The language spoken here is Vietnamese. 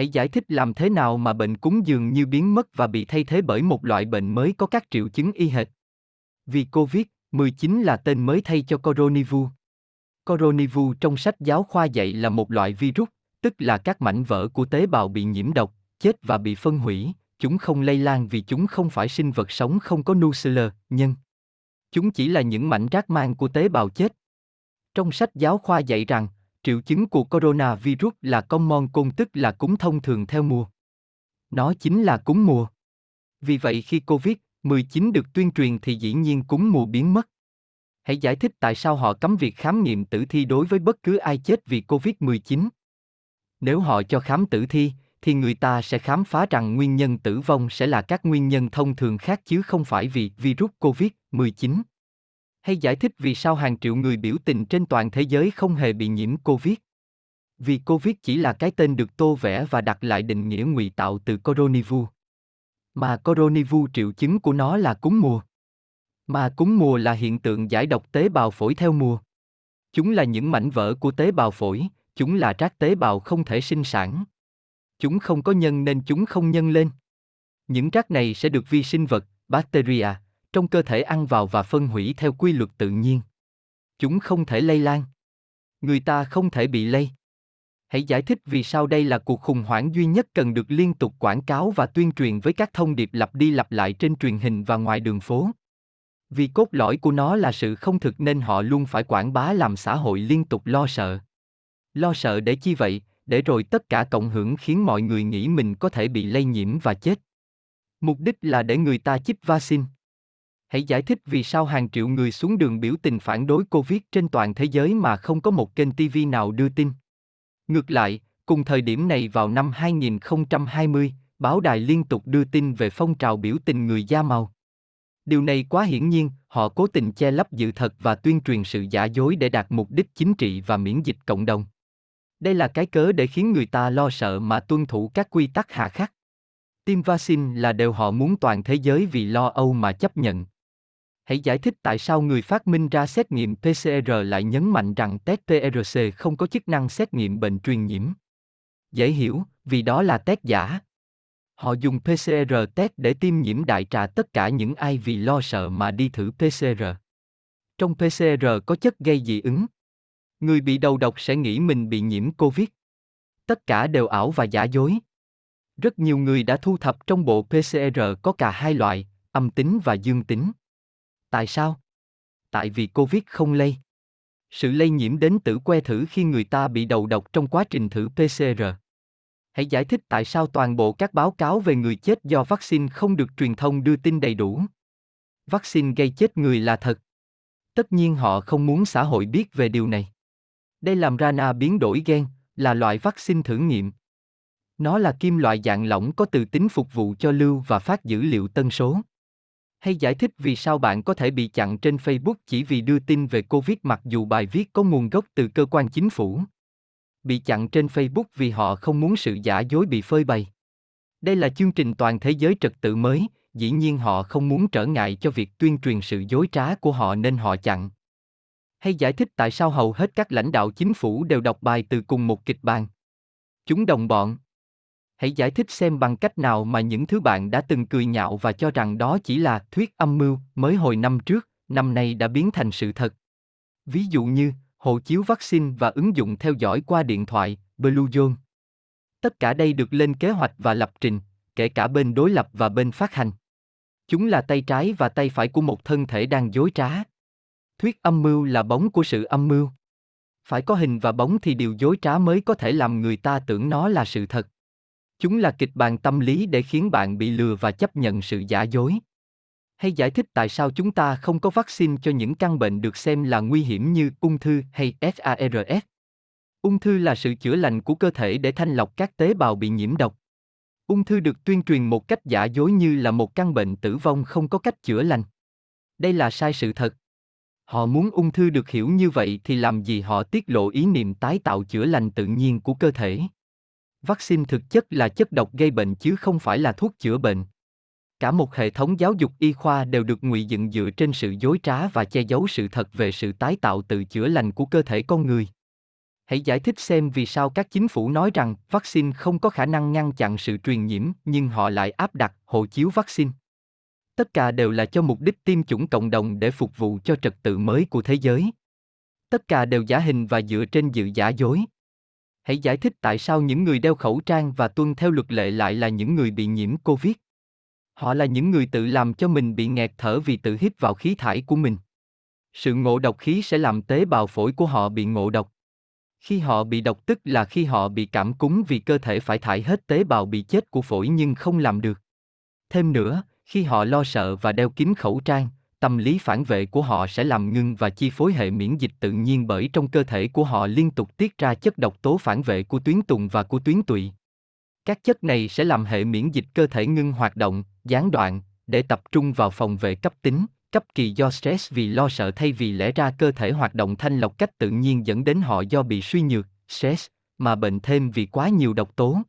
Hãy giải thích làm thế nào mà bệnh cúm dường như biến mất và bị thay thế bởi một loại bệnh mới có các triệu chứng y hệt. Vì COVID-19 là tên mới thay cho coronavirus. Coronavirus trong sách giáo khoa dạy là một loại virus, tức là các mảnh vỡ của tế bào bị nhiễm độc, chết và bị phân hủy, chúng không lây lan vì chúng không phải sinh vật sống không có nuclear, nhân. Chúng chỉ là những mảnh rác mang của tế bào chết. Trong sách giáo khoa dạy rằng, triệu chứng của coronavirus là common cold tức là cúm thông thường theo mùa. Nó chính là cúm mùa. Vì vậy khi COVID-19 được tuyên truyền thì dĩ nhiên cúm mùa biến mất. Hãy giải thích tại sao họ cấm việc khám nghiệm tử thi đối với bất cứ ai chết vì COVID-19. Nếu họ cho khám tử thi, thì người ta sẽ khám phá rằng nguyên nhân tử vong sẽ là các nguyên nhân thông thường khác chứ không phải vì virus COVID-19. Hay giải thích vì sao hàng triệu người biểu tình trên toàn thế giới không hề bị nhiễm COVID. Vì COVID chỉ là cái tên được tô vẽ và đặt lại định nghĩa ngụy tạo từ coronavirus. Mà coronavirus triệu chứng của nó là cúm mùa. Mà cúm mùa là hiện tượng giải độc tế bào phổi theo mùa. Chúng là những mảnh vỡ của tế bào phổi, chúng là rác tế bào không thể sinh sản. Chúng không có nhân nên chúng không nhân lên. Những rác này sẽ được vi sinh vật, bacteria, trong cơ thể ăn vào và phân hủy theo quy luật tự nhiên. Chúng không thể lây lan. Người ta không thể bị lây. Hãy giải thích vì sao đây là cuộc khủng hoảng duy nhất cần được liên tục quảng cáo và tuyên truyền với các thông điệp lặp đi lặp lại trên truyền hình và ngoài đường phố. Vì cốt lõi của nó là sự không thực nên họ luôn phải quảng bá làm xã hội liên tục lo sợ. Lo sợ để chi vậy, để rồi tất cả cộng hưởng khiến mọi người nghĩ mình có thể bị lây nhiễm và chết. Mục đích là để người ta chích vaccine. Hãy giải thích vì sao hàng triệu người xuống đường biểu tình phản đối Covid trên toàn thế giới mà không có một kênh TV nào đưa tin. Ngược lại, cùng thời điểm này vào năm 2020, báo đài liên tục đưa tin về phong trào biểu tình người da màu. Điều này quá hiển nhiên, họ cố tình che lấp sự thật và tuyên truyền sự giả dối để đạt mục đích chính trị và miễn dịch cộng đồng. Đây là cái cớ để khiến người ta lo sợ mà tuân thủ các quy tắc hạ khắc. Tiêm vaccine là điều họ muốn toàn thế giới vì lo âu mà chấp nhận. Hãy giải thích tại sao người phát minh ra xét nghiệm PCR lại nhấn mạnh rằng test PRC không có chức năng xét nghiệm bệnh truyền nhiễm. Dễ hiểu, vì đó là test giả. Họ dùng PCR test để tiêm nhiễm đại trà tất cả những ai vì lo sợ mà đi thử PCR. Trong PCR có chất gây dị ứng. Người bị đầu độc sẽ nghĩ mình bị nhiễm COVID. Tất cả đều ảo và giả dối. Rất nhiều người đã thu thập trong bộ PCR có cả hai loại, âm tính và dương tính. Tại sao? Tại vì COVID không lây. Sự lây nhiễm đến tử que thử khi người ta bị đầu độc trong quá trình thử PCR. Hãy giải thích tại sao toàn bộ các báo cáo về người chết do vaccine không được truyền thông đưa tin đầy đủ. Vaccine gây chết người là thật. Tất nhiên họ không muốn xã hội biết về điều này. Đây làm Rana biến đổi gen, là loại vaccine thử nghiệm. Nó là kim loại dạng lỏng có từ tính phục vụ cho lưu và phát dữ liệu tân số. Hay giải thích vì sao bạn có thể bị chặn trên Facebook chỉ vì đưa tin về Covid mặc dù bài viết có nguồn gốc từ cơ quan chính phủ. Bị chặn trên Facebook vì họ không muốn sự giả dối bị phơi bày. Đây là chương trình toàn thế giới trật tự mới, dĩ nhiên họ không muốn trở ngại cho việc tuyên truyền sự dối trá của họ nên họ chặn. Hay giải thích tại sao hầu hết các lãnh đạo chính phủ đều đọc bài từ cùng một kịch bản. Chúng đồng bọn. Hãy giải thích xem bằng cách nào mà những thứ bạn đã từng cười nhạo và cho rằng đó chỉ là thuyết âm mưu mới hồi năm trước, năm nay đã biến thành sự thật. Ví dụ như, hộ chiếu vaccine và ứng dụng theo dõi qua điện thoại, Bluezone. Tất cả đây được lên kế hoạch và lập trình, kể cả bên đối lập và bên phát hành. Chúng là tay trái và tay phải của một thân thể đang dối trá. Thuyết âm mưu là bóng của sự âm mưu. Phải có hình và bóng thì điều dối trá mới có thể làm người ta tưởng nó là sự thật. Chúng là kịch bản tâm lý để khiến bạn bị lừa và chấp nhận sự giả dối. Hay giải thích tại sao chúng ta không có vaccine cho những căn bệnh được xem là nguy hiểm như ung thư hay SARS. Ung thư là sự chữa lành của cơ thể để thanh lọc các tế bào bị nhiễm độc. Ung thư được tuyên truyền một cách giả dối như là một căn bệnh tử vong không có cách chữa lành. Đây là sai sự thật. Họ muốn ung thư được hiểu như vậy thì làm gì họ tiết lộ ý niệm tái tạo chữa lành tự nhiên của cơ thể. Vaccine thực chất là chất độc gây bệnh chứ không phải là thuốc chữa bệnh. Cả một hệ thống giáo dục y khoa đều được ngụy dựng dựa trên sự dối trá và che giấu sự thật về sự tái tạo tự chữa lành của cơ thể con người. Hãy giải thích xem vì sao các chính phủ nói rằng vaccine không có khả năng ngăn chặn sự truyền nhiễm, nhưng họ lại áp đặt hộ chiếu vaccine. Tất cả đều là cho mục đích tiêm chủng cộng đồng để phục vụ cho trật tự mới của thế giới. Tất cả đều giả hình và dựa trên dự giả dối. Hãy giải thích tại sao những người đeo khẩu trang và tuân theo luật lệ lại là những người bị nhiễm Covid. Họ là những người tự làm cho mình bị nghẹt thở vì tự hít vào khí thải của mình. Sự ngộ độc khí sẽ làm tế bào phổi của họ bị ngộ độc. Khi họ bị độc tức là khi họ bị cảm cúm vì cơ thể phải thải hết tế bào bị chết của phổi nhưng không làm được. Thêm nữa, khi họ lo sợ và đeo kín khẩu trang, tâm lý phản vệ của họ sẽ làm ngưng và chi phối hệ miễn dịch tự nhiên bởi trong cơ thể của họ liên tục tiết ra chất độc tố phản vệ của tuyến tùng và của tuyến tụy. Các chất này sẽ làm hệ miễn dịch cơ thể ngưng hoạt động, gián đoạn, để tập trung vào phòng vệ cấp tính, cấp kỳ do stress vì lo sợ thay vì lẽ ra cơ thể hoạt động thanh lọc cách tự nhiên dẫn đến họ do bị suy nhược, stress, mà bệnh thêm vì quá nhiều độc tố.